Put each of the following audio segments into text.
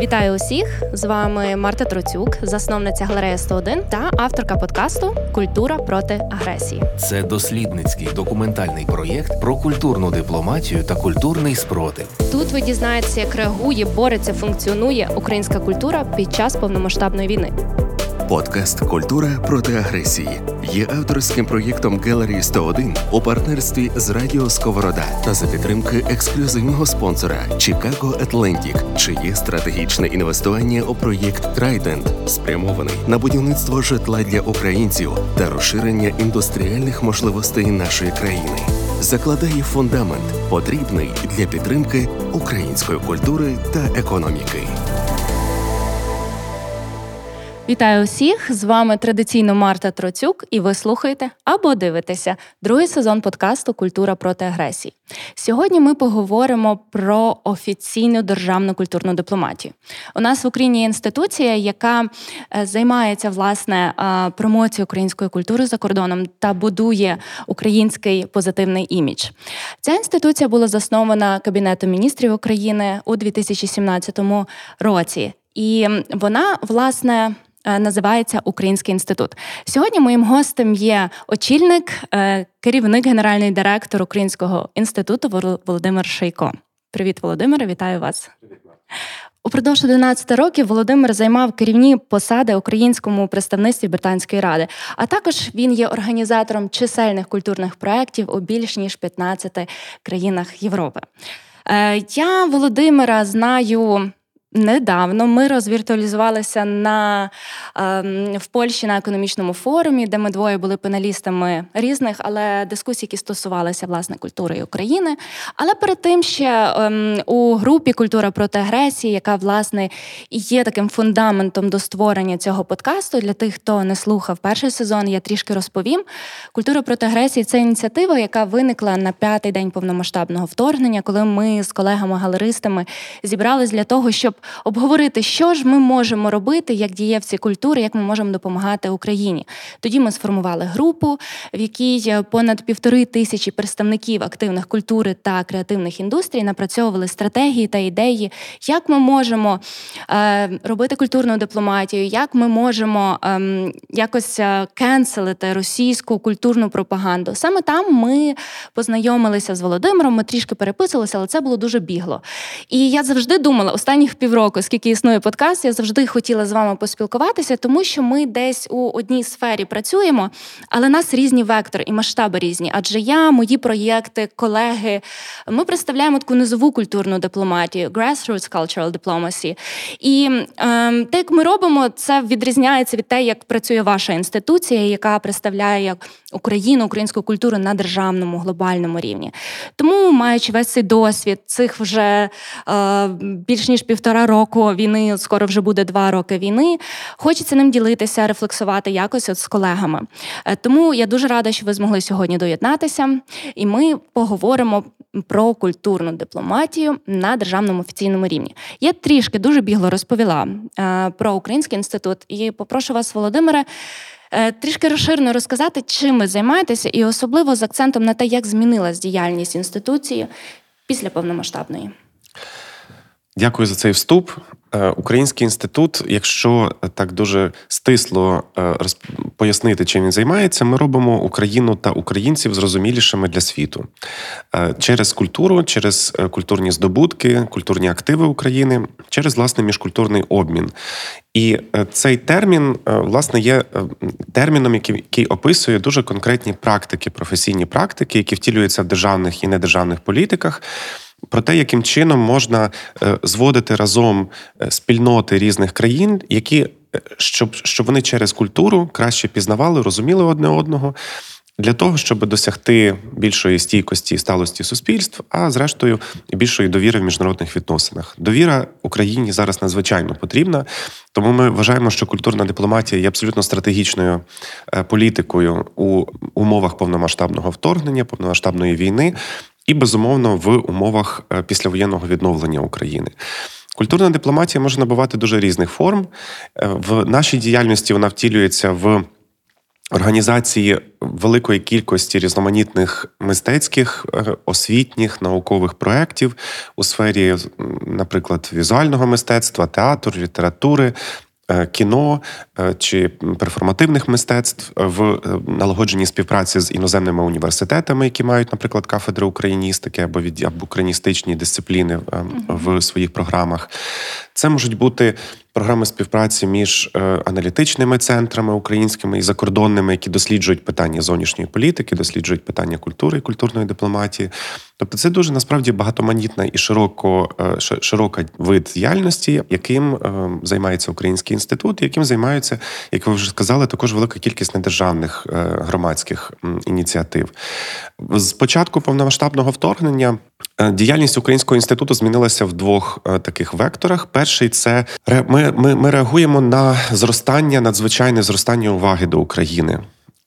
Вітаю усіх! З вами Марта Троцюк, засновниця галерея 101 та авторка подкасту Культура проти агресії. Це дослідницький документальний проєкт про культурну дипломатію та культурний спротив. Тут ви дізнаєтеся, як реагує, бореться, функціонує українська культура під час повномасштабної війни. Подкаст Культура проти агресії є авторським проєктом Gallery 101 у партнерстві з Радіо Сковорода та за підтримки ексклюзивного спонсора Chicago Atlantic, чиє стратегічне інвестування у проєкт Trident спрямований на будівництво житла для українців та розширення індустріальних можливостей нашої країни. Закладає фундамент, потрібний для підтримки української культури та економіки. Вітаю усіх! З вами традиційно Марта Троцюк, і ви слухаєте або дивитеся другий сезон подкасту Культура проти агресії. Сьогодні ми поговоримо про офіційну державну культурну дипломатію. У нас в Україні є інституція, яка е, займається власне е, промоцією української культури за кордоном та будує український позитивний імідж. Ця інституція була заснована Кабінетом міністрів України у 2017 році. І вона власне називається Український інститут. Сьогодні моїм гостем є очільник, е, керівник, генеральний директор Українського інституту Володимир Шейко. Привіт, Володимире, вітаю вас. Упродовж 11 років Володимир займав керівні посади українському представництві Британської ради, а також він є організатором чисельних культурних проєктів у більш ніж 15 країнах Європи. Е, я Володимира знаю Недавно ми розвіртуалізувалися на ем, в Польщі на економічному форумі, де ми двоє були паналістами різних, але дискусій, які стосувалися власне культури України. Але перед тим ще ем, у групі Культура проти агресії, яка власне є таким фундаментом до створення цього подкасту. Для тих, хто не слухав перший сезон, я трішки розповім. Культура проти агресії це ініціатива, яка виникла на п'ятий день повномасштабного вторгнення, коли ми з колегами-галеристами зібрались для того, щоб обговорити, що ж ми можемо робити як дієвці культури, як ми можемо допомагати Україні. Тоді ми сформували групу, в якій понад півтори тисячі представників активних культури та креативних індустрій напрацьовували стратегії та ідеї, як ми можемо е, робити культурну дипломатію, як ми можемо е, якось кенселити російську культурну пропаганду. Саме там ми познайомилися з Володимиром, ми трішки переписувалися, але це було дуже бігло. І я завжди думала останніх пів півроку, скільки існує подкаст, я завжди хотіла з вами поспілкуватися, тому що ми десь у одній сфері працюємо, але нас різні вектори і масштаби різні. Адже я, мої проєкти, колеги, ми представляємо таку низову культурну дипломатію, grassroots cultural diplomacy. І е, те, як ми робимо, це відрізняється від те, як працює ваша інституція, яка представляє Україну, українську культуру на державному глобальному рівні. Тому, маючи весь цей досвід, цих вже е, більш ніж півтора року війни, скоро вже буде два роки війни. Хочеться ним ділитися, рефлексувати якось от з колегами. Е, тому я дуже рада, що ви змогли сьогодні доєднатися, і ми поговоримо про культурну дипломатію на державному офіційному рівні. Я трішки дуже бігло розповіла е, про український інститут і попрошу вас, Володимире. Е, трішки розширено розказати, чим ви займаєтеся, і особливо з акцентом на те, як змінилась діяльність інституції після повномасштабної. Дякую за цей вступ. Е, Український інститут, якщо так дуже стисло е, пояснити, чим він займається, ми робимо Україну та українців зрозумілішими для світу е, через культуру, через культурні здобутки, культурні активи України, через власне міжкультурний обмін. І цей термін, власне, є терміном, який, який описує дуже конкретні практики, професійні практики, які втілюються в державних і недержавних політиках про те, яким чином можна е, зводити разом е, спільноти різних країн, які е, щоб, щоб вони через культуру краще пізнавали, розуміли одне одного. Для того щоб досягти більшої стійкості і сталості суспільств, а зрештою більшої довіри в міжнародних відносинах. Довіра Україні зараз надзвичайно потрібна, тому ми вважаємо, що культурна дипломатія є абсолютно стратегічною політикою у умовах повномасштабного вторгнення, повномасштабної війни, і безумовно в умовах е, післявоєнного відновлення України. Культурна дипломатія може набувати дуже різних форм. Е, в нашій діяльності вона втілюється в організації великої кількості різноманітних мистецьких, е, освітніх, наукових проєктів у сфері, наприклад, візуального мистецтва, театру, літератури. Е, кіно е, чи перформативних мистецтв в налагодженні співпраці з іноземними університетами, які мають, наприклад, кафедри україністики або від або україністичні дисципліни в своїх програмах. Це можуть бути програми співпраці між е, аналітичними центрами українськими і закордонними, які досліджують питання зовнішньої політики, досліджують питання культури і культурної дипломатії. Тобто, це дуже насправді багатоманітна і широко е, широка вид діяльності, яким е, займається Український інститут, яким займаються, як ви вже сказали, також велика кількість недержавних громадських ініціатив. З початку повномасштабного вторгнення діяльність Українського інституту змінилася в двох е, таких векторах. Перший це ми, ми, ми реагуємо на зростання, надзвичайне зростання уваги до України.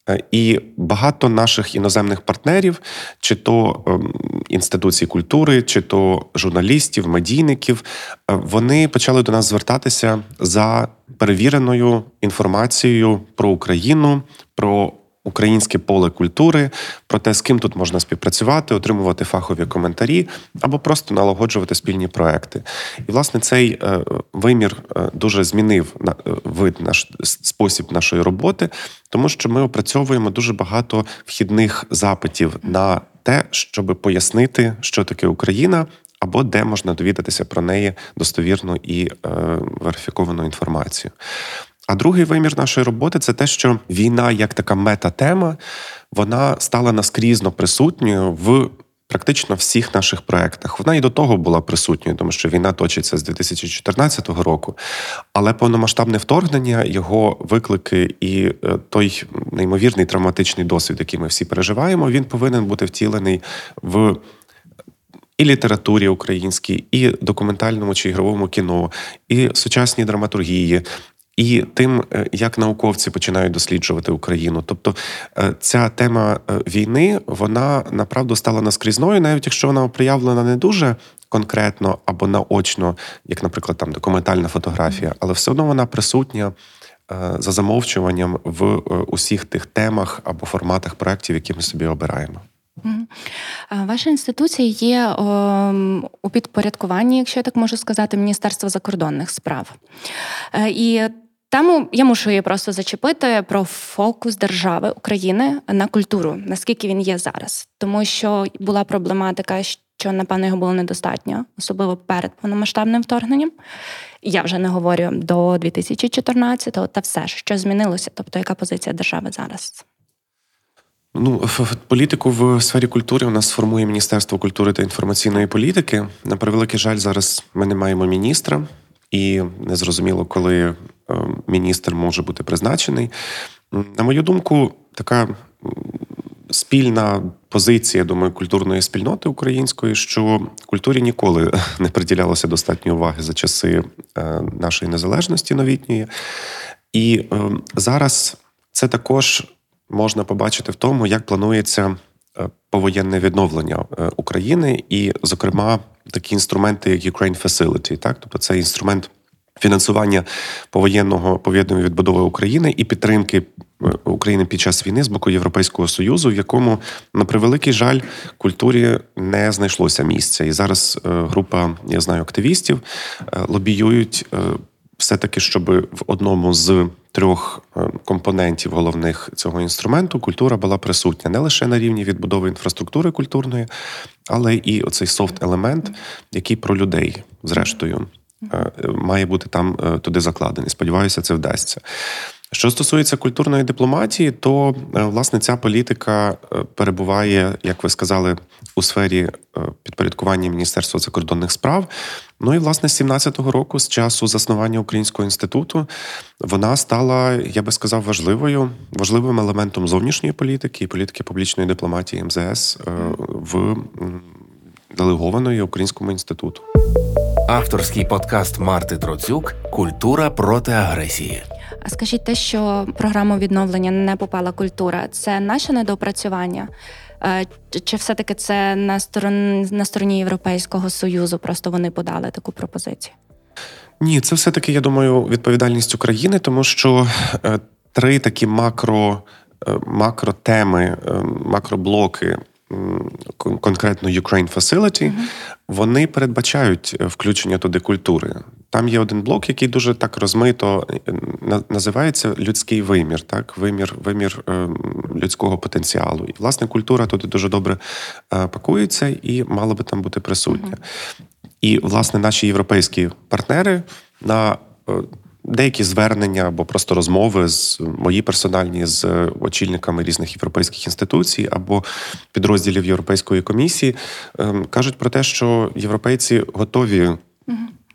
Е, і багато наших іноземних партнерів, чи то ем, інституцій культури, чи то журналістів, медійників, вони почали до нас звертатися за перевіреною інформацією про Україну, про українське поле культури, про те, з ким тут можна співпрацювати, отримувати фахові коментарі або просто налагоджувати спільні проекти. І, власне, цей е, вимір е, дуже змінив е, вид наш спосіб нашої роботи, тому що ми опрацьовуємо дуже багато вхідних запитів на те, щоб пояснити, що таке Україна. Або де можна довідатися про неї достовірну і е, верифіковану інформацію. А другий вимір нашої роботи це те, що війна, як така мета-тема, вона стала наскрізно присутньою в. Практично всіх наших проектах вона і до того була присутньою, тому що війна точиться з 2014 року. Але повномасштабне вторгнення, його виклики і е, той неймовірний травматичний досвід, який ми всі переживаємо, він повинен бути втілений в і літературі українській, і документальному чи ігровому кіно, і сучасній драматургії, і тим, е, як науковці починають досліджувати Україну. Тобто е, ця тема е, війни вона направду стала наскрізною, навіть якщо вона проявлена не дуже конкретно або наочно, як, наприклад, там документальна фотографія, але все одно вона присутня. За замовчуванням в усіх тих темах або форматах проєктів, які ми собі обираємо. Ваша інституція є у підпорядкуванні, якщо я так можу сказати, Міністерства закордонних справ. І Тему я мушу її просто зачепити про фокус держави України на культуру, наскільки він є зараз, тому що була проблематика, що напевно його було недостатньо, особливо перед повномасштабним вторгненням. Я вже не говорю до 2014-го, та все що змінилося, тобто яка позиція держави зараз. Ну, політику в сфері культури у нас формує Міністерство культури та інформаційної політики. На превеликий жаль, зараз ми не маємо міністра, і незрозуміло, коли міністр може бути призначений. На мою думку, така спільна позиція, думаю, культурної спільноти української, що культурі ніколи не приділялося достатньо уваги за часи е, нашої незалежності новітньої. І е, зараз це також можна побачити в тому, як планується повоєнне відновлення України, і, зокрема, такі інструменти, як Ukraine Facility, так, тобто це інструмент фінансування повоєнного пов'єднання відбудови України і підтримки е, України під час війни з боку Європейського союзу, в якому на превеликий жаль культурі не знайшлося місця. І зараз е, група, я знаю, активістів е, лобіюють. Все-таки, щоб в одному з трьох компонентів головних цього інструменту культура була присутня не лише на рівні відбудови інфраструктури культурної, але і оцей софт-елемент, який про людей, зрештою. Е, має бути там е, туди закладений. Сподіваюся, це вдасться. Що стосується культурної дипломатії, то е, власне ця політика перебуває, як ви сказали, у сфері підпорядкування Міністерства закордонних справ. Ну і власне з 17-го року, з часу заснування Українського інституту, вона стала, я би сказав, важливою, важливим елементом зовнішньої політики і політики публічної дипломатії МЗС в делегованої Українському інституту. Авторський подкаст Марти Троцюк Культура проти агресії. А скажіть те, що програму відновлення не попала культура, це наше недопрацювання? Е, чи все-таки це на стороні на стороні Європейського союзу? Просто вони подали таку пропозицію? Ні, це все таки, я думаю, відповідальність України, тому що е, три такі макро макротеми, макроблоки конкретно Ukraine Facility, mm-hmm. вони передбачають е, включення туди культури. Там є один блок, який дуже так розмито е, називається людський вимір, так вимір вимір е, людського потенціалу. І власне культура туди дуже добре пакується і мала би там бути присутня. Mm-hmm. І власне наші європейські партнери на деякі звернення або просто розмови з мої персональні з очільниками різних європейських інституцій або підрозділів Європейської комісії ем, кажуть про те, що європейці готові.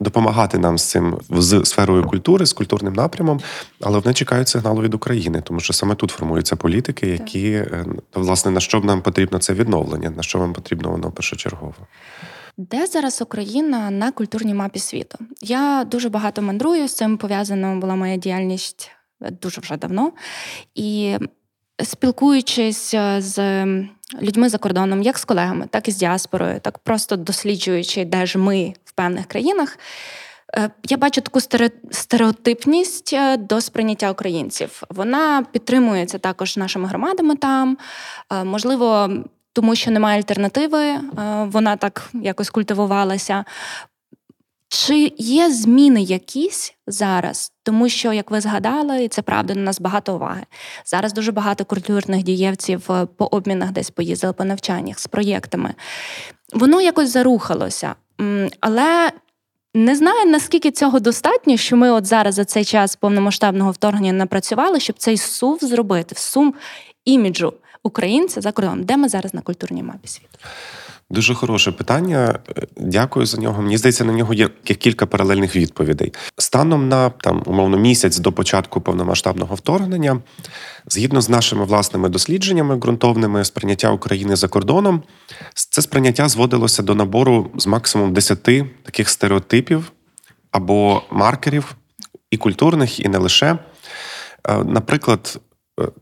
Допомагати нам з цим з сферою культури, з культурним напрямом, але вони чекають сигналу від України, тому що саме тут формуються політики, які е, власне на що нам потрібно це відновлення, на що вам потрібно воно першочергово. Де зараз Україна на культурній мапі світу? Я дуже багато мандрую, з цим пов'язана була моя діяльність дуже вже давно. І спілкуючись е, з людьми за кордоном, як з колегами, так і з діаспорою, так просто досліджуючи, де ж ми в певних країнах. Е, я бачу таку стереотипність е, до сприйняття українців. Вона підтримується також нашими громадами там. Можливо, тому що немає альтернативи, е, вона так якось культивувалася. Чи є зміни якісь зараз? Тому що, як ви згадали, і це правда, на нас багато уваги. Зараз дуже багато культурних дієвців е, по обмінах десь поїздили по навчаннях з проєктами. Воно якось зарухалося. Але не знаю, наскільки цього достатньо, що ми от зараз за цей час повномасштабного вторгнення напрацювали, щоб цей сув зробити, в сум іміджу українця за кордоном, де ми зараз на культурній мапі світу? Дуже хороше питання. Дякую за нього. Мені здається, на нього є кілька паралельних відповідей. Станом на там умовно місяць до початку повномасштабного вторгнення, згідно з нашими власними дослідженнями ґрунтовними сприйняття України за кордоном, це сприйняття зводилося до набору з максимум 10 таких стереотипів або маркерів, і культурних, і не лише. Е, наприклад,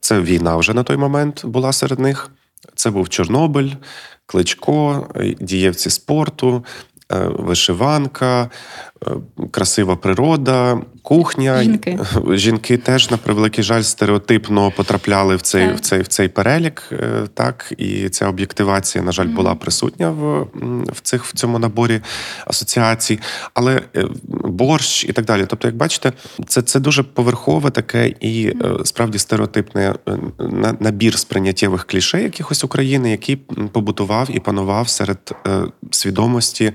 це війна вже на той момент була серед них. Це був Чорнобиль, Кличко, дієвці спорту, е, вишиванка, красива природа, кухня. Жінки Жінки теж на превеликий жаль стереотипно потрапляли в цей в цей в цей перелік. Е, так і ця об'єктивація, на жаль, була присутня в в цих в цьому наборі асоціацій, але е, борщ і так далі. Тобто, як бачите, це це дуже поверхове таке і е, справді стереотипне набір сприйняттєвих клішей якихось України, який побутував і панував серед свідомості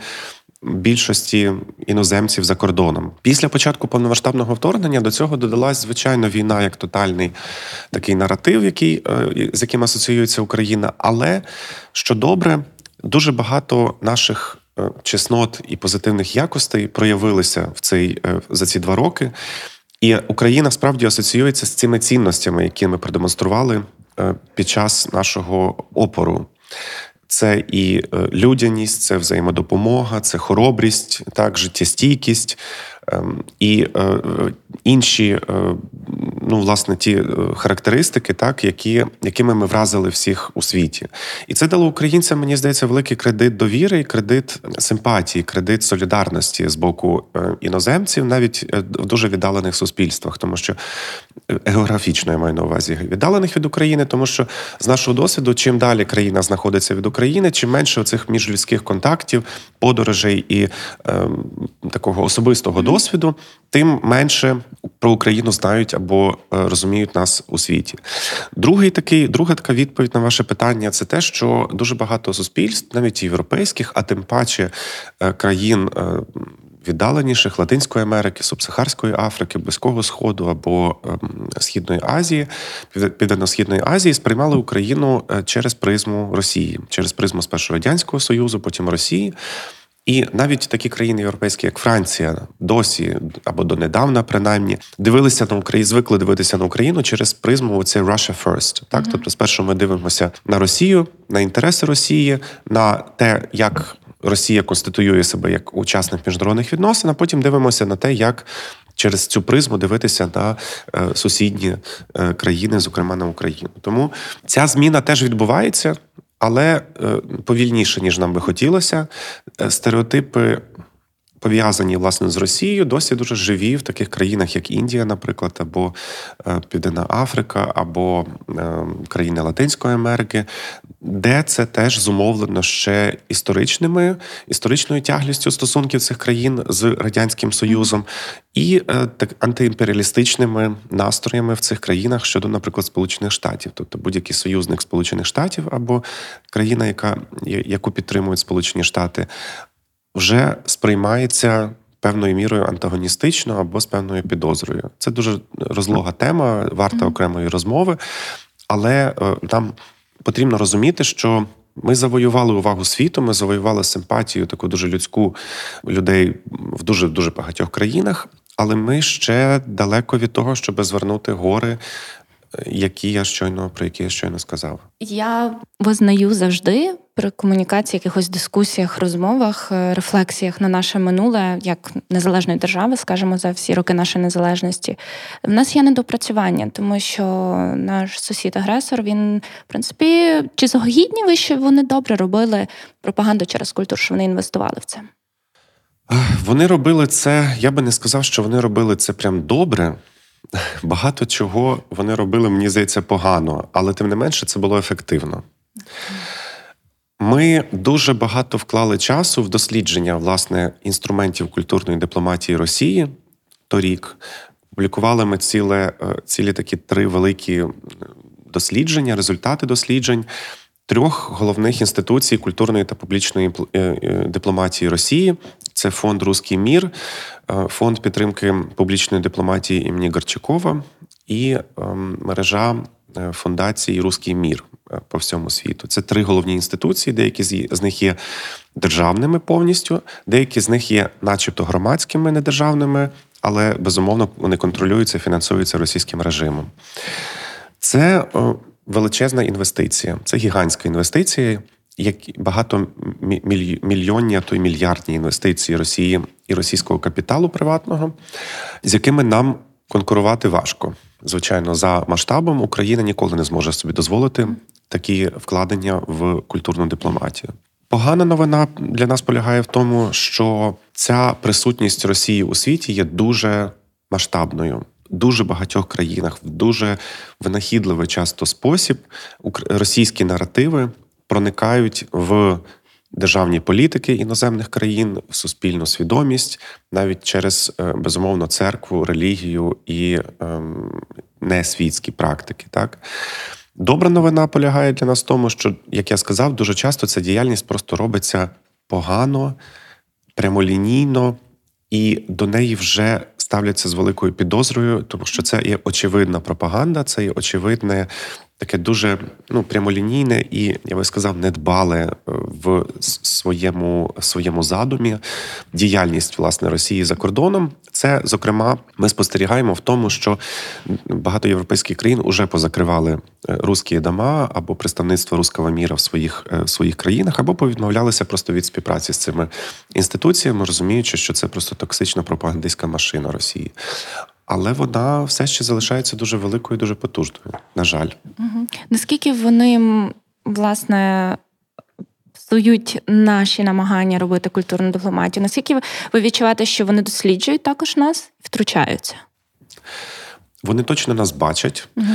більшості іноземців за кордоном. Після початку повномасштабного вторгнення до цього додалась звичайно війна як тотальний такий наратив, який е, з яким асоціюється Україна. Але що добре, дуже багато наших. Е, чеснот і позитивних якостей проявилися в цей е, за ці два роки, і Україна справді асоціюється з цими цінностями, які ми продемонстрували під час нашого опору. Це і е, людяність, це взаємодопомога, це хоробрість, так, життєстійкість ем, і е, інші е, ну, власне, ті е, характеристики, так, які, якими ми вразили всіх у світі. І це дало українцям, мені здається, великий кредит довіри, і кредит симпатії, кредит солідарності з боку е, іноземців, навіть е, в дуже віддалених суспільствах, тому що географічно я маю на увазі віддалених від України, тому що з нашого досвіду, чим далі країна знаходиться від України, чим менше цих міжлюдських контактів, подорожей і е, такого особистого досвіду, тим менше про Україну знають або е, розуміють нас у світі. Другий такий, друга така відповідь на ваше питання це те, що дуже багато суспільств, навіть європейських, а тим паче е, країн. Е, віддаленіших Латинської Америки, Субсахарської Африки, Близького Сходу або ем, Східної Азії, Південно-Східної Азії сприймали Україну через призму Росії, через призму спершу радянського союзу, потім Росії. І навіть такі країни європейські, як Франція, досі або донедавна, принаймні, дивилися на Україну, звикли дивитися на Україну через призму це Russia First. Так, mm-hmm. тобто, спершу ми дивимося на Росію, на інтереси Росії, на те, як Росія конституює себе як учасник міжнародних відносин. а Потім дивимося на те, як через цю призму дивитися на е, сусідні е, країни, зокрема на Україну. Тому ця зміна теж відбувається але е, повільніше, ніж нам би хотілося. Е, стереотипи пов'язані власне з Росією, досі дуже живі в таких країнах, як Індія, наприклад, або е, Південна Африка, або е, країни Латинської Америки, де це теж зумовлено ще історичними, історичною тяглістю стосунків цих країн з радянським союзом і е, так антиімперіалістичними настроями в цих країнах щодо, наприклад, Сполучених Штатів, тобто будь-який союзник Сполучених Штатів або країна, яка яку підтримують Сполучені Штати, вже сприймається. Певною мірою антагоністично або з певною підозрою. Це дуже розлога тема, варта окремої розмови, але е, нам потрібно розуміти, що ми завоювали увагу світу, ми завоювали симпатію, таку дуже людську людей в дуже дуже багатьох країнах, але ми ще далеко від того, щоб звернути гори які я щойно про які я щойно сказав. Я визнаю завжди при комунікації, якихось дискусіях, розмовах, е, рефлексіях на наше минуле як незалежної держави, скажімо, за всі роки нашої незалежності. В нас є недопрацювання, тому що наш сусід-агресор він, в принципі, чи згодні ви, що вони добре робили пропаганду через культуру, що вони інвестували в це. Вони робили це. Я би не сказав, що вони робили це прям добре багато чого вони робили, мені здається, погано, але тим не менше це було ефективно. Ми дуже багато вклали часу в дослідження власне інструментів культурної дипломатії Росії торік. Публікували ми ціле, е, цілі такі три великі дослідження, результати досліджень трьох головних інституцій культурної та публічної е, е, дипломатії Росії. Це фонд Руський мір, е, фонд підтримки публічної дипломатії імені Гарчакова і ем, мережа фундації Руський мір по всьому світу. Це три головні інституції. Деякі з них є державними повністю, деякі з них є, начебто, громадськими, недержавними, але безумовно вони контролюються, і фінансуються російським режимом. Це величезна інвестиція. Це гігантська інвестиція, як багато мільйонні, а то й мільярдні інвестиції Росії і російського капіталу приватного, з якими нам конкурувати важко. Звичайно, за масштабом Україна ніколи не зможе собі дозволити такі вкладення в культурну дипломатію. Погана новина для нас полягає в тому, що ця присутність Росії у світі є дуже масштабною дуже багатьох країнах в дуже винахідливий часто спосіб російські наративи проникають в державні політики іноземних країн, в суспільну свідомість, навіть через е, безумовно церкву, релігію і ем, несвітські практики. Так. Добра новина полягає для нас в тому, що, як я сказав, дуже часто ця діяльність просто робиться погано, прямолінійно, і до неї вже ставляться з великою підозрою, тому що це є очевидна пропаганда, це є очевидне таке дуже ну прямолінійне і я би сказав, недбале е, в своєму своєму задумі діяльність власне Росії за кордоном. Це зокрема, ми спостерігаємо в тому, що багато європейських країн вже позакривали е, русські дома або представництво руского міра в своїх е, в своїх країнах, або повідмовлялися просто від співпраці з цими інституціями, розуміючи, що це просто токсична пропагандистська машина Росії але вона все ще залишається дуже великою, дуже потужною. На жаль, Угу. наскільки вони власне псують наші намагання робити культурну дипломатію? Наскільки ви відчуваєте, що вони досліджують також нас і втручаються? Вони точно нас бачать. Угу.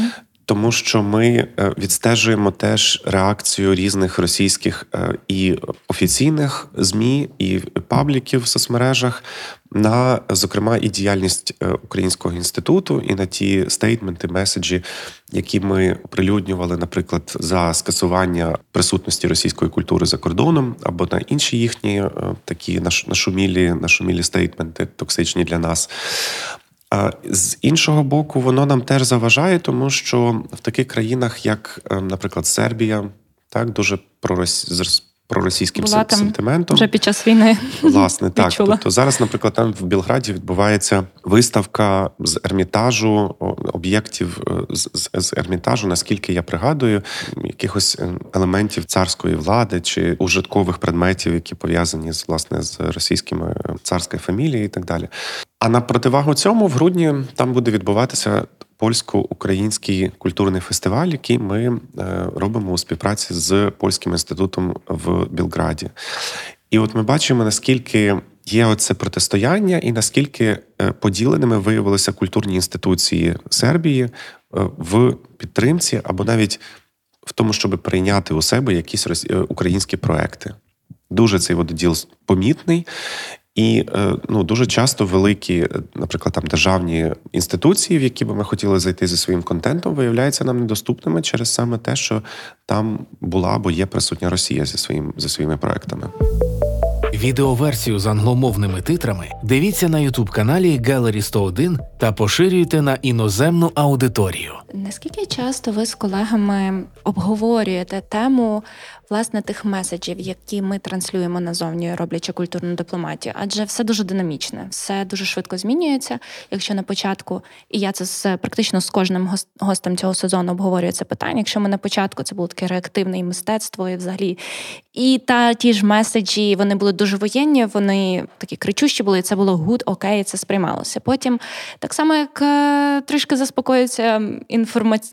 Тому що ми е, відстежуємо теж реакцію різних російських е, і офіційних змі і пабліків в соцмережах на зокрема і діяльність е, Українського інституту, і на ті стейтменти, меседжі, які ми прилюднювали, наприклад, за скасування присутності російської культури за кордоном, або на інші їхні такі нашумілі, нашумілі стейтменти, токсичні для нас. З іншого боку, воно нам теж заважає, тому що в таких країнах, як, ем, наприклад, Сербія, так дуже пророс проросійським Була там сентиментом. Вже під час війни. Власне, так. Тобто зараз, наприклад, там в Білграді відбувається виставка з ермітажу, об'єктів е, з, з, ермітажу, наскільки я пригадую, якихось е, елементів царської влади чи ужиткових предметів, які пов'язані з власне з російськими е, царською фамілією і так далі. А на противагу цьому в грудні там буде відбуватися польсько-український культурний фестиваль, який ми е, робимо у співпраці з польським інститутом в Білграді. І от ми бачимо, наскільки є оце протистояння, і наскільки е, поділеними виявилися культурні інституції Сербії е, в підтримці або навіть в тому, щоб прийняти у себе якісь українські проекти. Дуже цей вододіл помітний. І ну дуже часто великі, наприклад, там державні інституції, в які би ми хотіли зайти зі своїм контентом, виявляються нам недоступними через саме те, що там була або є присутня Росія зі своїм зі своїми проектами. Відеоверсію з англомовними титрами дивіться на ютуб каналі Gallery 101 та поширюйте на іноземну аудиторію. Наскільки часто ви з колегами обговорюєте тему власне тих меседжів, які ми транслюємо назовні, роблячи культурну дипломатію? Адже все дуже динамічне, все дуже швидко змінюється. Якщо на початку, і я це з практично з кожним гостем цього сезону обговорюю це питання. Якщо ми на початку це було таке реактивне і мистецтво, і взагалі і та ті ж меседжі вони були дуже воєнні, вони такі кричущі були. і Це було good, окей, це сприймалося. Потім так само, як е, трішки заспокоюється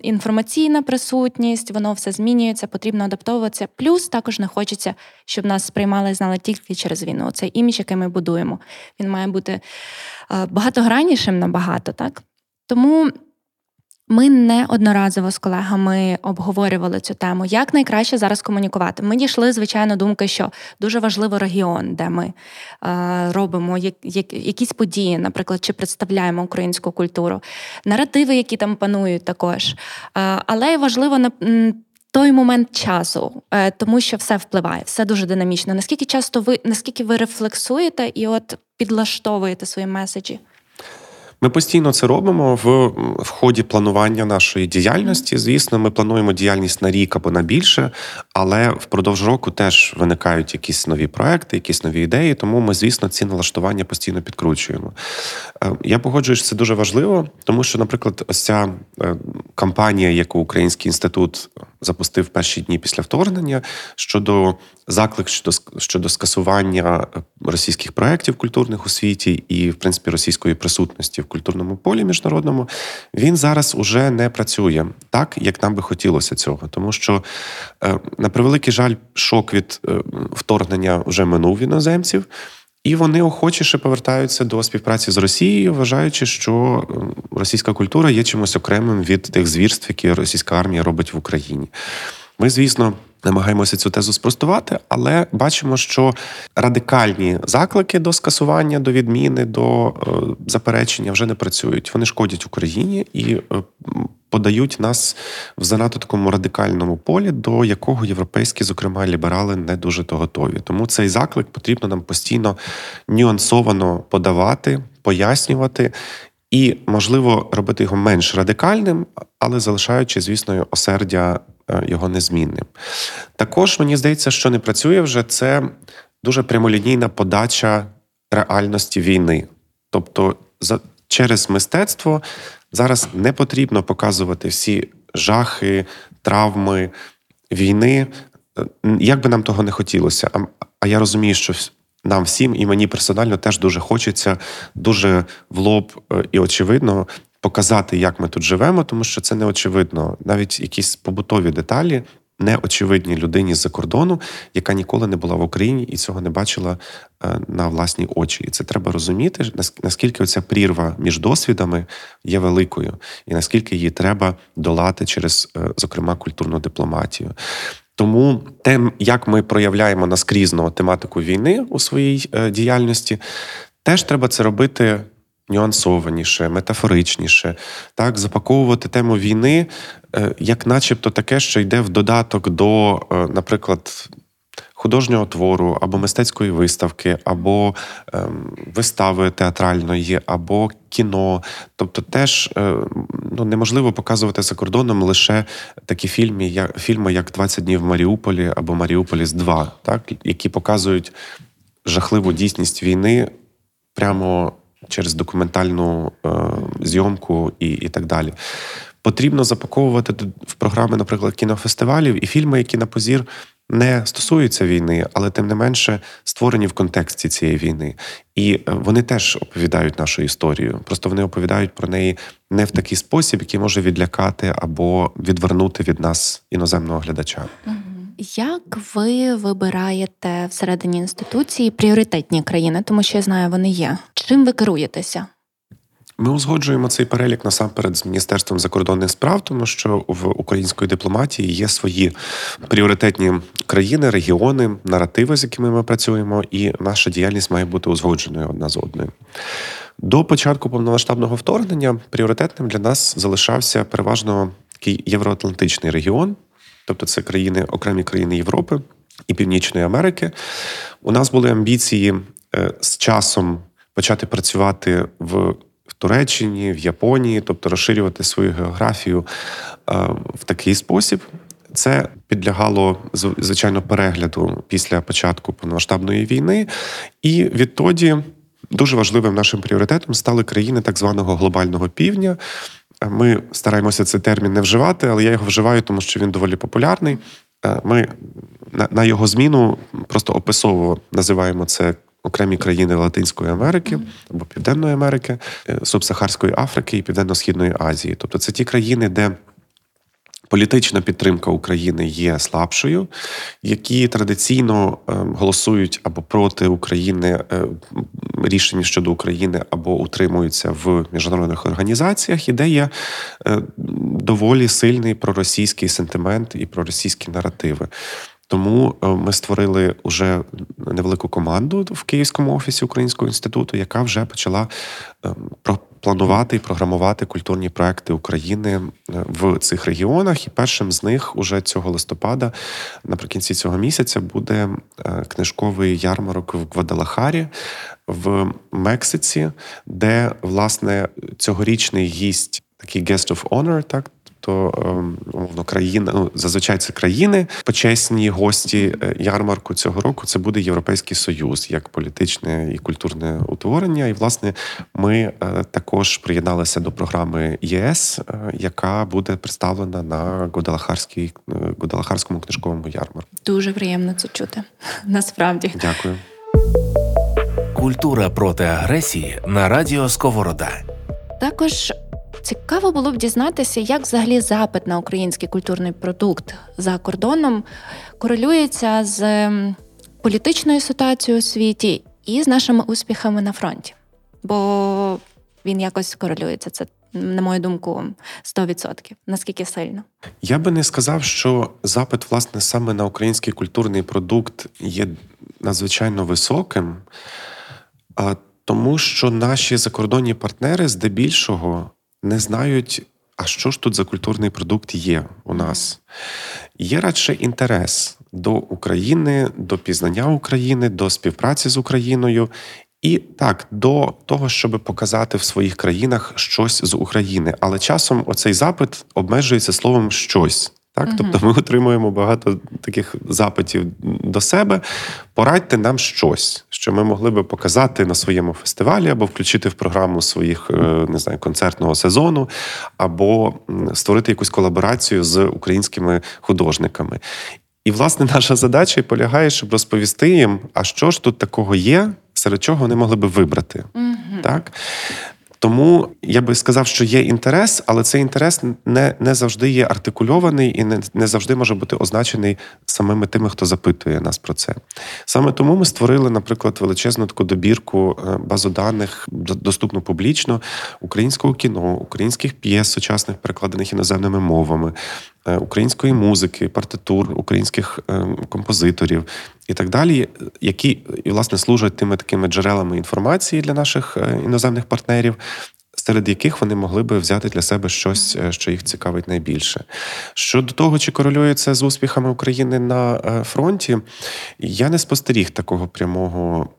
інформаційна присутність, воно все змінюється, потрібно адаптовуватися. Плюс також не хочеться, щоб нас сприймали і знали тільки через війну. Цей імідж, який ми будуємо, він має бути е, багатограннішим набагато, так? Тому ми не одноразово з колегами обговорювали цю тему, як найкраще зараз комунікувати. Ми дійшли, звичайно, думки, що дуже важливо регіон, де ми е, робимо як, як, якісь події, наприклад, чи представляємо українську культуру, наративи, які там панують, також. Е, але важливо. Той момент часу, е, тому що все впливає, все дуже динамічно. Наскільки часто ви наскільки ви рефлексуєте і от підлаштовуєте свої меседжі? Ми постійно це робимо в, в ході планування нашої діяльності. Звісно, ми плануємо діяльність на рік або на більше, але впродовж року теж виникають якісь нові проекти, якісь нові ідеї. Тому ми, звісно, ці налаштування постійно підкручуємо. Е, я погоджуюсь, це дуже важливо, тому що, наприклад, ось ця е, кампанія, яку Український інститут запустив перші дні після вторгнення щодо заклик щодо щодо скасування російських проєктів культурних у світі і, в принципі, російської присутності в культурному полі міжнародному, він зараз уже не працює так, як нам би хотілося цього, тому що е, на превеликий жаль, шок від вторгнення вже минув іноземців. І вони охочіше повертаються до співпраці з Росією, вважаючи, що російська культура є чимось окремим від тих звірств, які російська армія робить в Україні. Ми, звісно, намагаємося цю тезу спростувати, але бачимо, що радикальні заклики до скасування, до відміни, до е, заперечення вже не працюють. Вони шкодять Україні і е, подають нас в занадто такому радикальному полі, до якого європейські, зокрема, ліберали не дуже то готові. Тому цей заклик потрібно нам постійно нюансовано подавати, пояснювати. І можливо робити його менш радикальним, але залишаючи, звісно, осердя е, його незмінним. Також мені здається, що не працює вже це дуже прямолінійна подача реальності війни. Тобто, за через мистецтво зараз не потрібно показувати всі жахи, травми війни, е, як би нам того не хотілося. А я розумію, що нам всім, і мені персонально теж дуже хочеться, дуже в лоб е, і очевидно показати, як ми тут живемо, тому що це не очевидно. Навіть якісь побутові деталі неочевидні людині з-за кордону, яка ніколи не була в Україні і цього не бачила е, на власні очі. І це треба розуміти, наскільки оця прірва між досвідами є великою, і наскільки її треба долати через, е, зокрема, культурну дипломатію. Тому те, як ми проявляємо наскрізно тематику війни у своїй е, діяльності, теж треба це робити нюансованіше, метафоричніше, так запаковувати тему війни, е, як, начебто, таке, що йде в додаток до, е, наприклад. Художнього твору або мистецької виставки, або ем, вистави театральної, або кіно. Тобто, теж е, ну, неможливо показувати за кордоном лише такі фільми, як фільми, як «20 днів в Маріуполі або Маріуполіс 2, так, які показують жахливу дійсність війни прямо через документальну е, зйомку і, і так далі. Потрібно запаковувати в програми, наприклад, кінофестивалів і фільми, які на позір не стосуються війни, але тим не менше створені в контексті цієї війни. І е, вони теж оповідають нашу історію. Просто вони оповідають про неї не в такий спосіб, який може відлякати або відвернути від нас іноземного глядача. Як ви вибираєте всередині інституції пріоритетні країни, тому що я знаю, вони є. Чим ви керуєтеся? Ми узгоджуємо цей перелік насамперед з міністерством закордонних справ, тому що в української дипломатії є свої пріоритетні країни, регіони, наративи, з якими ми працюємо, і наша діяльність має бути узгодженою одна з одною. До початку повномасштабного вторгнення пріоритетним для нас залишався переважно такий євроатлантичний регіон, тобто це країни, окремі країни Європи і Північної Америки. У нас були амбіції е, з часом почати працювати в. Туреччині, в Японії, тобто розширювати свою географію е, в такий спосіб. Це підлягало звичайно перегляду після початку повномасштабної війни, і відтоді дуже важливим нашим пріоритетом стали країни так званого глобального півдня. Ми стараємося цей термін не вживати, але я його вживаю, тому що він доволі популярний. Е, ми на його зміну просто описово називаємо це окремі країни Латинської Америки або Південної Америки, е, Субсахарської Африки і Південно-Східної Азії. Тобто це ті країни, де Політична підтримка України є слабшою, які традиційно е, голосують або проти України е, рішень щодо України, або утримуються в міжнародних організаціях, і де є доволі сильний проросійський сентимент і проросійські наративи. Тому ми створили уже невелику команду в Київському офісі Українського інституту, яка вже почала планувати і програмувати культурні проекти України е, в цих регіонах. І першим з них уже цього листопада, наприкінці цього місяця, буде е, книжковий ярмарок в Гвадалахарі в Мексиці, де власне цьогорічний гість. Такий guest of honor, так то ем, умовно країна, ну зазвичай це країни, почесні гості е, ярмарку цього року. Це буде Європейський Союз як політичне і культурне утворення. І власне ми е, також приєдналися до програми ЄС, е, яка буде представлена на Годалахарській Годалахарському книжковому ярмарку. Дуже приємно це чути. Насправді, дякую. Культура проти агресії на радіо Сковорода. Також Цікаво було б дізнатися, як взагалі запит на український культурний продукт за кордоном корелюється з політичною ситуацією у світі і з нашими успіхами на фронті. Бо він якось корелюється. Це, на мою думку, 100%. Наскільки сильно? Я би не сказав, що запит, власне, саме на український культурний продукт є надзвичайно високим, тому що наші закордонні партнери здебільшого не знають, а що ж тут за культурний продукт є у нас. Є радше інтерес до України, до пізнання України, до співпраці з Україною. І так, до того, щоб показати в своїх країнах щось з України. Але часом оцей запит обмежується словом щось. Так, uh тобто ми отримуємо багато таких запитів до себе. Порадьте нам щось, що ми могли би показати на своєму фестивалі, або включити в програму своїх е, не знаю, концертного сезону, або створити якусь колаборацію з українськими художниками. І, власне, наша задача полягає, щоб розповісти їм, а що ж тут такого є, серед чого вони могли би вибрати. uh Так? Тому я би сказав, що є інтерес, але цей інтерес не не завжди є артикульований і не не завжди може бути означений самими тими, хто запитує нас про це. Саме тому ми створили, наприклад, величезну таку добірку е, базу даних, доступну публічно українського кіно, українських п'єс, сучасних перекладених іноземними мовами, української музики, партитур, українських е, композиторів і так далі, які і власне служать тими такими джерелами інформації для наших е, іноземних партнерів, серед яких вони могли би взяти для себе щось, е, що їх цікавить найбільше. Щодо того, чи корелює це з успіхами України на е, фронті, я не спостеріг такого прямого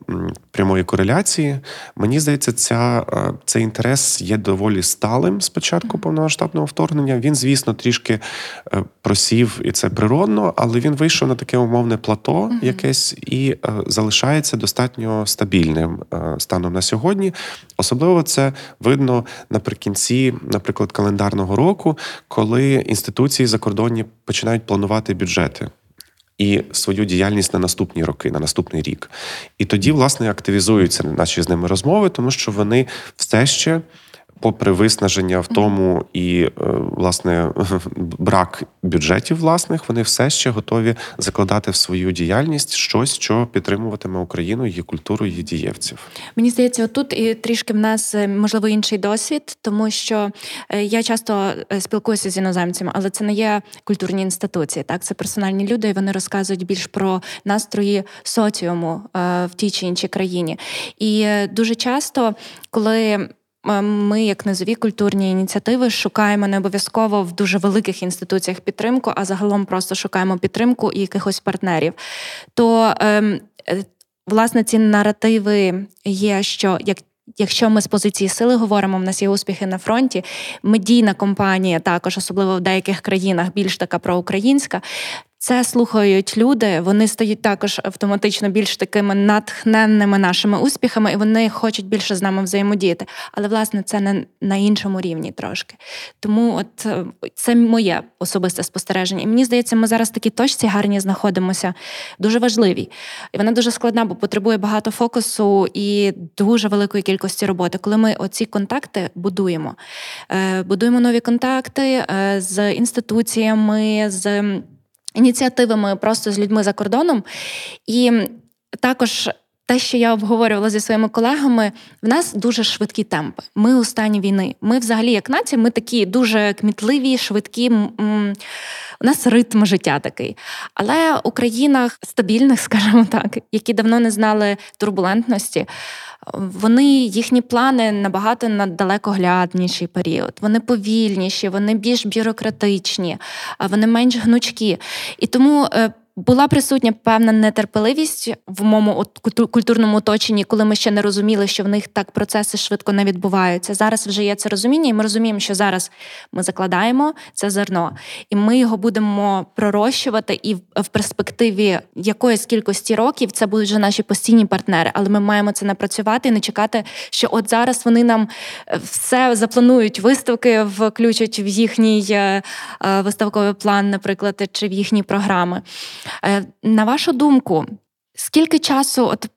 прямої кореляції. Мені здається, ця, е, цей інтерес є доволі сталим з початку повномасштабного вторгнення. Він, звісно, трішки просів, і це природно, але він вийшов на таке умовне плато якесь і залишається достатньо стабільним станом на сьогодні. Особливо це видно наприкінці, наприклад, календарного року, коли інституції закордонні починають планувати бюджети. І свою діяльність на наступні роки, на наступний рік. І тоді, власне, активізуються наші з ними розмови, тому що вони все ще попри виснаження в тому і е, власне брак бюджетів власних, вони все ще готові закладати в свою діяльність щось, що підтримуватиме Україну, її культуру, її дієвців. Мені здається, отут і трішки в нас е, можливо інший досвід, тому що е, я часто спілкуюся з іноземцями, але це не є культурні інституції. Так, це персональні люди, і вони розказують більш про настрої соціуму в тій чи іншій країні. І дуже часто, коли ми, як низові культурні ініціативи, шукаємо не обов'язково в дуже великих інституціях підтримку, а загалом просто шукаємо підтримку і якихось партнерів. То ем, е, власне ці наративи є, що як. Якщо ми з позиції сили говоримо, в нас є успіхи на фронті. Медійна компанія, також особливо в деяких країнах, більш така проукраїнська, це слухають люди, вони стають також автоматично більш такими натхненними нашими успіхами, і вони хочуть більше з нами взаємодіяти. Але власне це не на іншому рівні трошки. Тому от е, це моє особисте спостереження. І мені здається, ми зараз в такій точці гарні знаходимося, дуже важливі. І вона дуже складна, бо потребує багато фокусу і дуже великої кількості роботи. Коли ми оці контакти будуємо, е, будуємо нові контакти е, з інституціями. з ініціативами просто з людьми за кордоном. І також. Те, що я обговорювала зі своїми колегами, в нас дуже швидкі темпи. Ми у стані війни. Ми, взагалі, як нація, ми такі дуже кмітливі, швидкі. У нас ритм життя такий. Але у країнах стабільних, скажімо так, які давно не знали турбулентності, вони їхні плани набагато на далекоглядніший період. Вони повільніші, вони більш бюрократичні, вони менш гнучкі. І тому е, була присутня певна нетерпеливість в моєму культурному оточенні, коли ми ще не розуміли, що в них так процеси швидко не відбуваються. Зараз вже є це розуміння, і ми розуміємо, що зараз ми закладаємо це зерно, і ми його будемо пророщувати. І в перспективі якоїсь кількості років це будуть вже наші постійні партнери. Але ми маємо це напрацювати і не чекати, що от зараз вони нам е, все запланують, виставки включать в їхній е, е, виставковий план, наприклад, чи в їхні програми. Е, на вашу думку, скільки часу от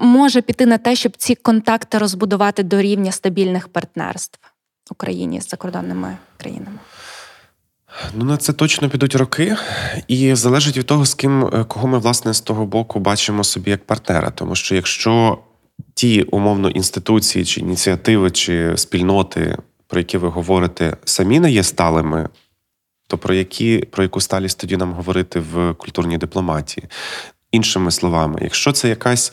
може піти на те, щоб ці контакти розбудувати до рівня стабільних партнерств Україні з закордонними країнами? Ну, на це точно підуть роки, і залежить від того, з ким е, кого ми власне з того боку бачимо собі як партнера. Тому що якщо ті умовно інституції, чи ініціативи, чи спільноти, про які ви говорите, самі не є сталими, то про які про яку сталість тоді нам говорити в культурній дипломатії? Іншими словами, якщо це якась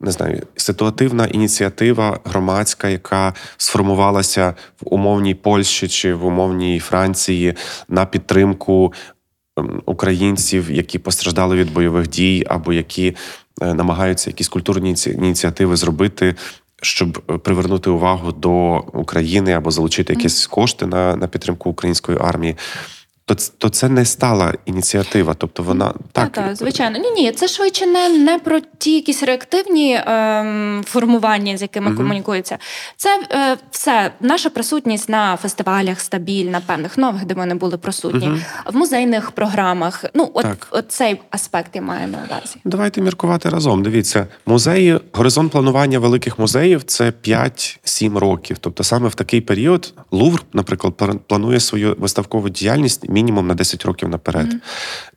не знаю, ситуативна ініціатива громадська, яка сформувалася в умовній Польщі чи в умовній Франції на підтримку ем, українців, які постраждали від бойових дій, або які е, намагаються якісь культурні ініціативи зробити щоб е, привернути увагу до України або залучити якісь кошти на, на підтримку української армії то то це не стала ініціатива. Тобто вона так та, та, звичайно. Ні, ні, це швидше не не про ті якісь реактивні ем, формування, з якими угу. комунікується. Це е, все наша присутність на фестивалях стабільна, певних нових, де ми не були присутні, угу. в музейних програмах. Ну, от, от цей аспект я маю на увазі. Давайте міркувати разом. Дивіться, музеї, горизонт планування великих музеїв це 5-7 років. Тобто, саме в такий період Лувр, наприклад, планує свою виставкову діяльність мінімум на 10 років наперед. Mm-hmm.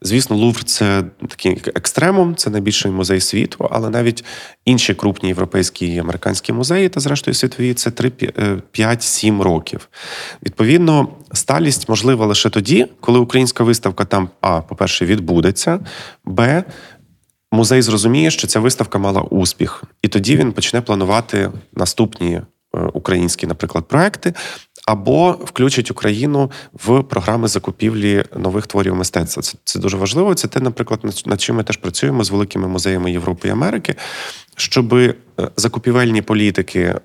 Звісно, Лувр це такий екстремум, це найбільший музей світу, але навіть інші крупні європейські і американські музеї, та зрештою світові, це 5-7 е, років. Відповідно, сталість можлива лише тоді, коли українська виставка там, а, по-перше, відбудеться, б. Музей зрозуміє, що ця виставка мала успіх, і тоді він почне планувати наступні е, українські, наприклад, проекти, або включить Україну в програми закупівлі нових творів мистецтва. Це це дуже важливо. Це те, наприклад, над чим ми теж працюємо з великими музеями Європи і Америки, щоб е, закупівельні політики е,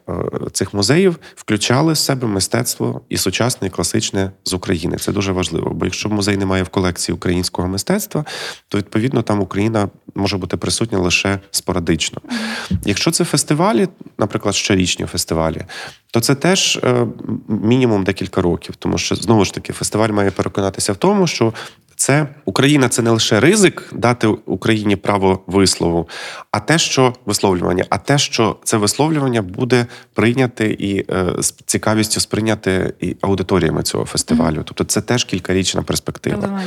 цих музеїв включали в себе мистецтво і сучасне, і класичне з України. Це дуже важливо. Бо якщо музей не має в колекції українського мистецтва, то відповідно там Україна може бути присутня лише спорадично. Якщо це фестивалі, наприклад, щорічні фестивалі, то це теж е, мінімум декілька років, тому що знову ж таки фестиваль має переконатися в тому, що Це Україна це не лише ризик дати Україні право вислову, а те, що висловлювання, а те, що це висловлювання буде прийняти і е, з цікавістю сприйняти і аудиторіями цього фестивалю. Mm-hmm. Тобто, це теж кількарічна перспектива.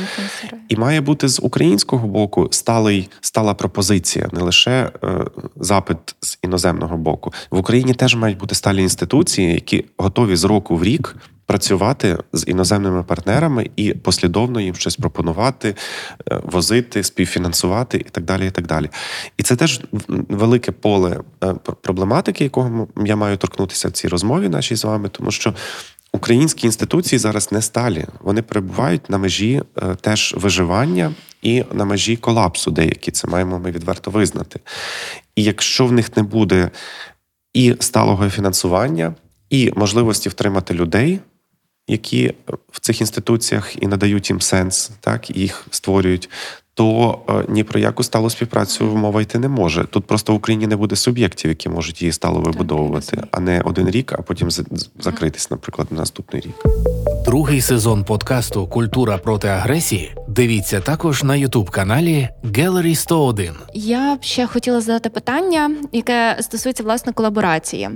І має бути з українського боку сталий стала пропозиція, не лише е, запит з іноземного боку. В Україні теж мають бути сталі інституції, які готові з року в рік працювати з іноземними партнерами і послідовно їм щось пропонувати, е, возити, співфінансувати і так далі. І так далі. І це теж велике поле е, проблематики, якого я маю торкнутися в цій розмові нашій з вами, тому що. Українські інституції зараз не сталі, вони перебувають на межі е, теж виживання і на межі колапсу, деякі це маємо ми відверто визнати. І якщо в них не буде і сталого фінансування, і можливості втримати людей, які в цих інституціях і надають їм сенс, так і їх створюють. То е, ні про яку сталу співпрацю мова йти не може. Тут просто в Україні не буде суб'єктів, які можуть її стало вибудовувати, а не один рік, а потім закритись, наприклад, на наступний рік. Другий сезон подкасту Культура проти агресії. Дивіться також на Ютуб каналі Gallery 101. Я б ще хотіла задати питання, яке стосується власне колаборації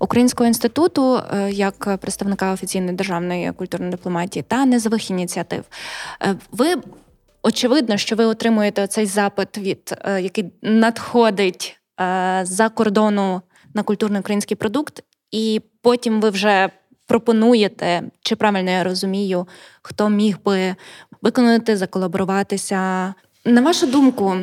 Українського інституту е, як представника офіційної державної культурної дипломатії та низових ініціатив. Е, ви очевидно, що ви отримуєте цей запит, від е, який надходить за кордону на культурний український продукт, і потім ви вже пропонуєте, чи правильно я розумію, хто міг би виконати, заколаборуватися. На вашу думку,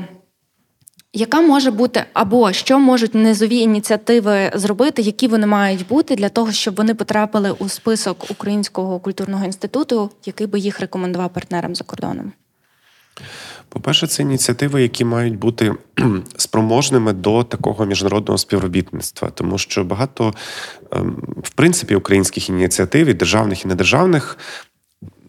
яка може бути або що можуть низові ініціативи зробити, які вони мають бути для того, щоб вони потрапили у список Українського культурного інституту, який би їх рекомендував партнерам за кордоном? По-перше, це ініціативи, які мають бути спроможними до такого міжнародного співробітництва, тому що багато, ем, в принципі, українських ініціатив, і державних і недержавних,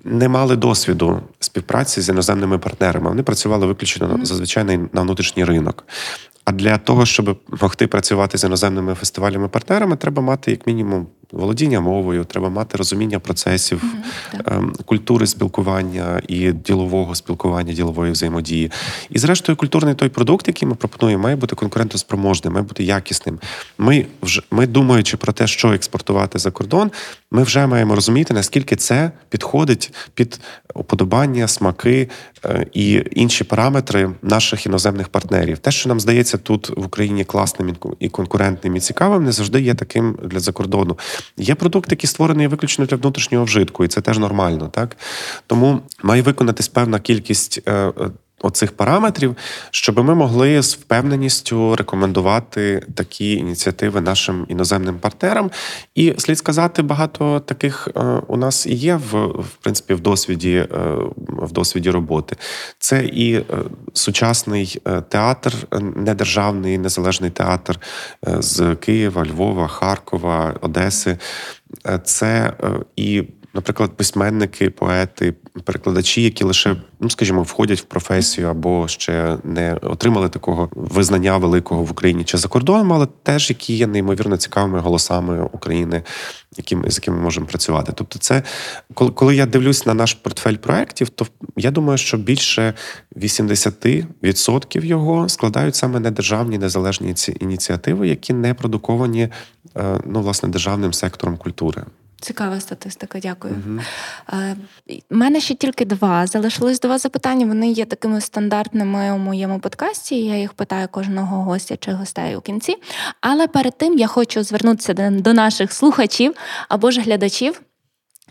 не мали досвіду співпраці з іноземними партнерами. Вони працювали виключно зазвичай на внутрішній ринок. А для того, щоб могти працювати з іноземними фестивалями-партнерами, треба мати як мінімум володіння мовою, треба мати розуміння процесів, mm-hmm. культури спілкування і ділового спілкування, ділової взаємодії. І, зрештою, культурний той продукт, який ми пропонуємо, має бути конкурентоспроможним, має бути якісним. Ми вже ми, думаючи про те, що експортувати за кордон, ми вже маємо розуміти, наскільки це підходить під уподобання, смаки е, і інші параметри наших іноземних партнерів. Те, що нам здається тут в Україні класним і конкурентним і цікавим, не завжди є таким для закордону. Є продукт, який створений виключно для внутрішнього вжитку, і це теж нормально, так тому має виконатись певна кількість. Е, е, оцих параметрів, щоб ми могли з впевненістю рекомендувати такі ініціативи нашим іноземним партнерам. І слід сказати, багато таких е, у нас і є в в принципі в досвіді в досвіді роботи. Це і сучасний театр, недержавний незалежний театр з Києва, Львова, Харкова, Одеси. Це і наприклад, письменники, поети, перекладачі, які лише, ну скажімо, входять в професію або ще не отримали такого визнання великого в Україні чи за кордоном, але теж які є неймовірно цікавими голосами України, якими з якими ми можемо працювати. Тобто, це коли коли я дивлюсь на наш портфель проєктів, то я думаю, що більше 80% його складають саме недержавні незалежні ініціативи, які не продуковані е, ну, власне державним сектором культури. Цікава статистика, дякую. У е, мене ще тільки два. Залишились два запитання. Вони є такими стандартними у моєму подкасті. Я їх питаю кожного гостя чи гостей у кінці. Але перед тим я хочу звернутися до наших слухачів або ж глядачів.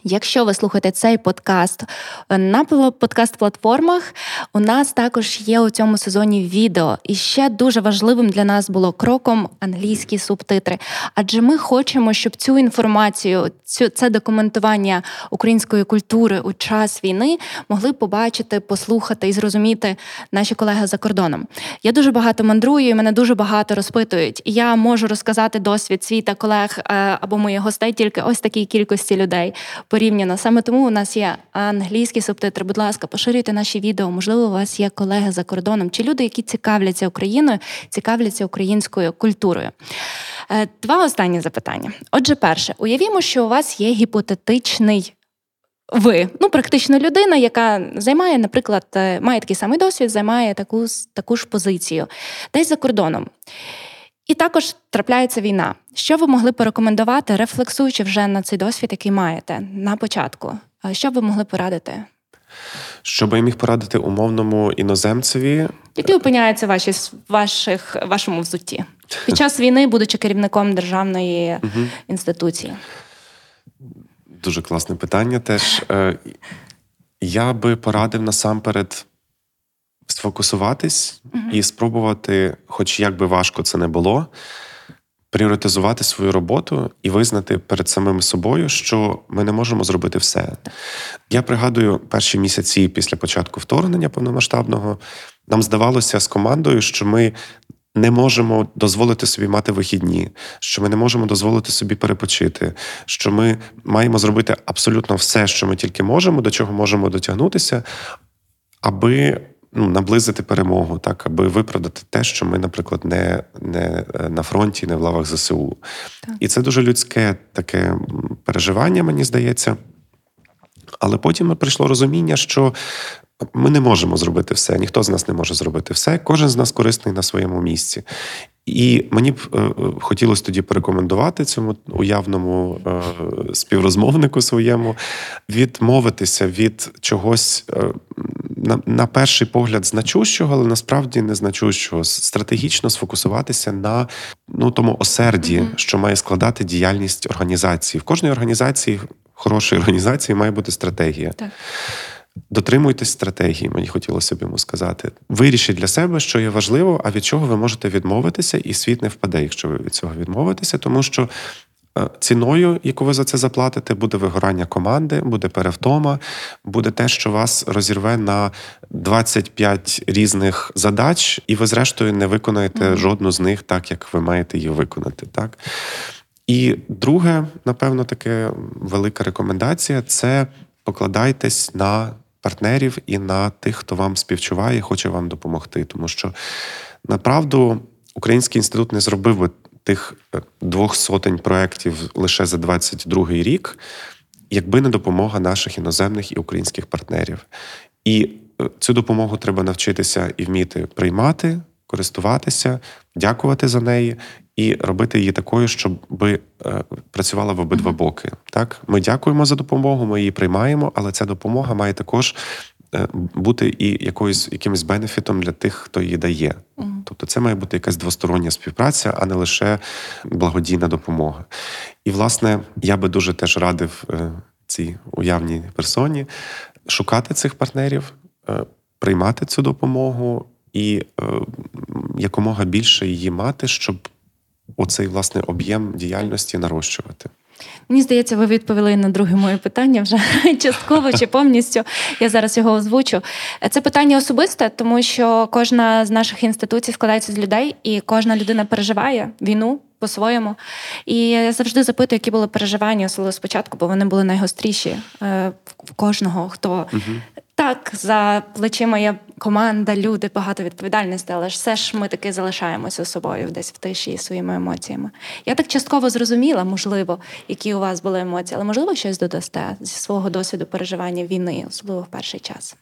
Якщо ви слухаєте цей подкаст е, на подкаст-платформах, у нас також є у цьому сезоні відео. І ще дуже важливим для нас було кроком англійські субтитри. Адже ми хочемо, щоб цю інформацію, цю це документування української культури у час війни могли побачити, послухати і зрозуміти наші колеги за кордоном. Я дуже багато мандрую, і мене дуже багато розпитують. І я можу розказати досвід свій та колег е, або моїх гостей тільки ось такій кількості людей порівняно. Саме тому у нас є англійські субтитри. Будь ласка, поширюйте наші відео. Можливо, у вас є колеги за кордоном чи люди, які цікавляться Україною, цікавляться українською культурою. Е, два останні запитання. Отже, перше, уявімо, що у вас є гіпотетичний ви, ну практично людина, яка займає, наприклад, е, має такий самий досвід, займає таку таку ж позицію, десь за кордоном. І також трапляється війна. Що ви могли порекомендувати, рефлексуючи вже на цей досвід, який маєте на початку? Що ви могли порадити? Що би я міг порадити умовному іноземцеві, який опиняється ваші, ваших, вашому взутті під час війни, будучи керівником державної інституції? Дуже класне питання. Теж е, я би порадив насамперед сфокусуватись uh і спробувати, хоч як би важко це не було, пріоритизувати свою роботу і визнати перед самим собою, що ми не можемо зробити все. Я пригадую перші місяці після початку вторгнення повномасштабного, нам здавалося з командою, що ми. Не можемо дозволити собі мати вихідні, що ми не можемо дозволити собі перепочити, що ми маємо зробити абсолютно все, що ми тільки можемо, до чого можемо дотягнутися, аби ну, наблизити перемогу, так аби виправдати те, що ми, наприклад, не не е, на фронті, не в лавах ЗСУ. Так. І це дуже людське таке переживання, мені здається. Але потім прийшло розуміння, що ми не можемо зробити все, ніхто з нас не може зробити все. Кожен з нас корисний на своєму місці. І мені б е, хотілося тоді порекомендувати цьому уявному е, співрозмовнику своєму відмовитися від чогось е, на на перший погляд значущого, але насправді не значущого, стратегічно сфокусуватися на ну тому осерді, mm-hmm. що має складати діяльність організації. В кожній організації, хорошої організації, має бути стратегія. Так. Дотримуйтесь стратегії, мені хотілося б йому сказати. Вирішіть для себе, що є важливо, а від чого ви можете відмовитися, і світ не впаде, якщо ви від цього відмовитеся, тому що Е, ціною, яку ви за це заплатите, буде вигорання команди, буде перевтома, буде те, що вас розірве на 25 різних задач, і ви, зрештою, не виконаєте mm-hmm. жодну з них так, як ви маєте її виконати. Так? І друге, напевно, таке велика рекомендація це покладайтесь на партнерів і на тих, хто вам співчуває, хоче вам допомогти. Тому що направду Український інститут не зробив би тих е, двох сотень проєктів лише за 22 рік, якби не допомога наших іноземних і українських партнерів. І е, цю допомогу треба навчитися і вміти приймати, користуватися, дякувати за неї і робити її такою, щоб е, працювала в обидва боки. Так, ми дякуємо за допомогу, ми її приймаємо, але ця допомога має також Е, бути і якоюсь якимось бенефітом для тих, хто її дає. Mm. Тобто, це має бути якась двостороння співпраця, а не лише благодійна допомога. І, власне, я би дуже теж радив е, цій уявній персоні шукати цих партнерів, приймати цю допомогу і якомога більше її мати, щоб оцей власне об'єм діяльності нарощувати. Мені здається, ви відповіли на друге моє питання вже частково чи повністю. Я зараз його озвучу. Це питання особисте, тому що кожна з наших інституцій складається з людей, і кожна людина переживає війну по-своєму. І я завжди запитую, які були переживання, особливо спочатку, бо вони були найгостріші е, в кожного, хто. Так, за плечима є команда, люди, багато відповідальності, але ж все ж ми таки залишаємося собою десь в тиші своїми емоціями. Я так частково зрозуміла, можливо, які у вас були емоції, але можливо щось додасте зі свого досвіду переживання війни, особливо в перший час.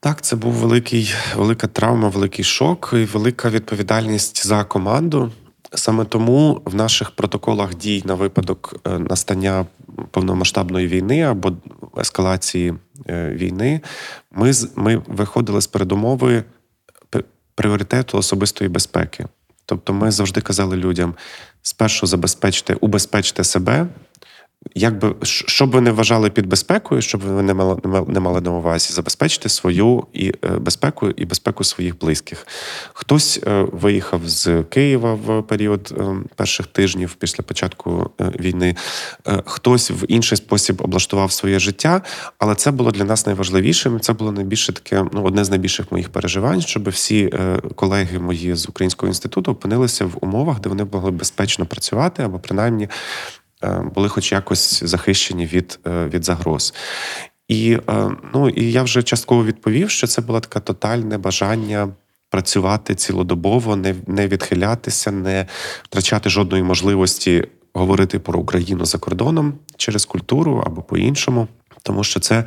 Так, це був великий, велика травма, великий шок і велика відповідальність за команду. Саме тому в наших протоколах дій на випадок е, настання повномасштабної війни або ескалації е, війни, ми ми виходили з передумови пріоритету особистої безпеки. Тобто, ми завжди казали людям: спершу забезпечте, убезпечте себе, Якби що б ви не вважали під безпекою, щоб ви не мали не мали на увазі забезпечити свою і е, безпеку і безпеку своїх близьких. Хтось е, виїхав з Києва в період е, перших тижнів після початку війни, хтось в інший спосіб облаштував своє життя, але це було для нас найважливішим. Це було найбільше таке, ну одне з найбільших моїх переживань, щоб всі колеги мої з українського інституту опинилися в умовах, де вони могли безпечно працювати або принаймні були хоч якось захищені від, е, від загроз. І е, ну, і я вже частково відповів, що це було таке тотальне бажання працювати цілодобово, не не відхилятися, не втрачати жодної можливості говорити про Україну за кордоном через культуру або по-іншому. Тому що це,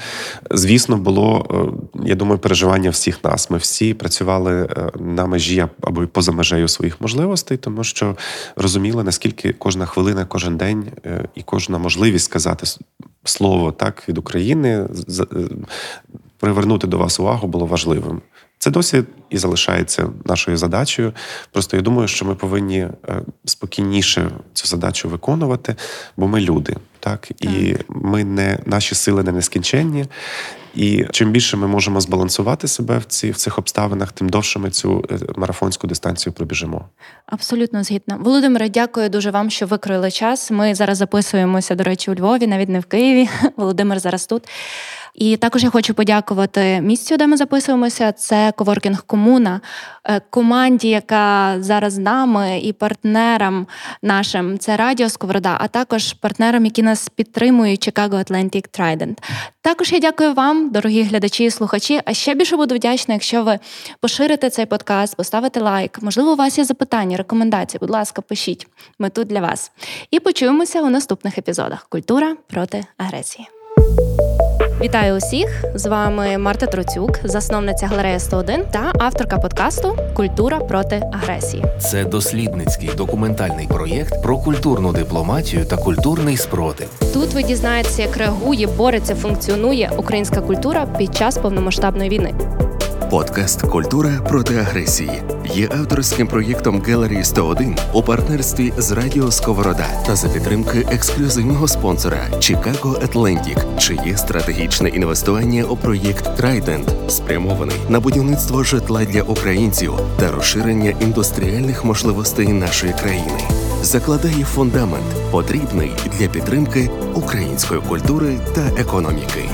звісно, було, е, я думаю, переживання всіх нас. Ми всі працювали е, на межі або поза межею своїх можливостей, тому що розуміли, наскільки кожна хвилина, кожен день е, і кожна можливість сказати слово так від України, привернути до вас увагу було важливим. Це досі і залишається нашою задачею. Просто я думаю, що ми повинні спокійніше цю задачу виконувати, бо ми люди, так і ми не наші сили не нескінченні. І чим більше ми можемо збалансувати себе в ці в цих обставинах, тим довше ми цю е, марафонську дистанцію пробіжимо. Абсолютно згідна. Володимире, дякую дуже вам, що викроїли час. Ми зараз записуємося, до речі, у Львові, навіть не в Києві. Володимир зараз тут. І також я хочу подякувати місцю, де ми записуємося. Це Коворкінг Комуна, е, команді, яка зараз з нами, і партнерам нашим це Радіо Сковорода, а також партнерам, які нас підтримують, Chicago Atlantic Trident. Також я дякую дорогі глядачі і слухачі. А ще більше буду вдячна, якщо ви поширите цей подкаст, поставите лайк. Можливо, у вас є запитання, рекомендації. Будь ласка, пишіть. Ми тут для вас. І почуємося у наступних епізодах. Культура проти агресії. Вітаю усіх! З вами Марта Троцюк, засновниця галереї 101 та авторка подкасту Культура проти агресії. Це дослідницький документальний проєкт про культурну дипломатію та культурний спротив. Тут ви дізнаєтеся, як реагує, бореться, функціонує українська культура під час повномасштабної війни. Подкаст Культура проти агресії є авторським проєктом Gallery 101 у партнерстві з Радіо Сковорода та за підтримки ексклюзивного спонсора Chicago Atlantic, чиє стратегічне інвестування у проєкт Trident спрямований на будівництво житла для українців та розширення індустріальних можливостей нашої країни. Закладає фундамент, потрібний для підтримки української культури та економіки.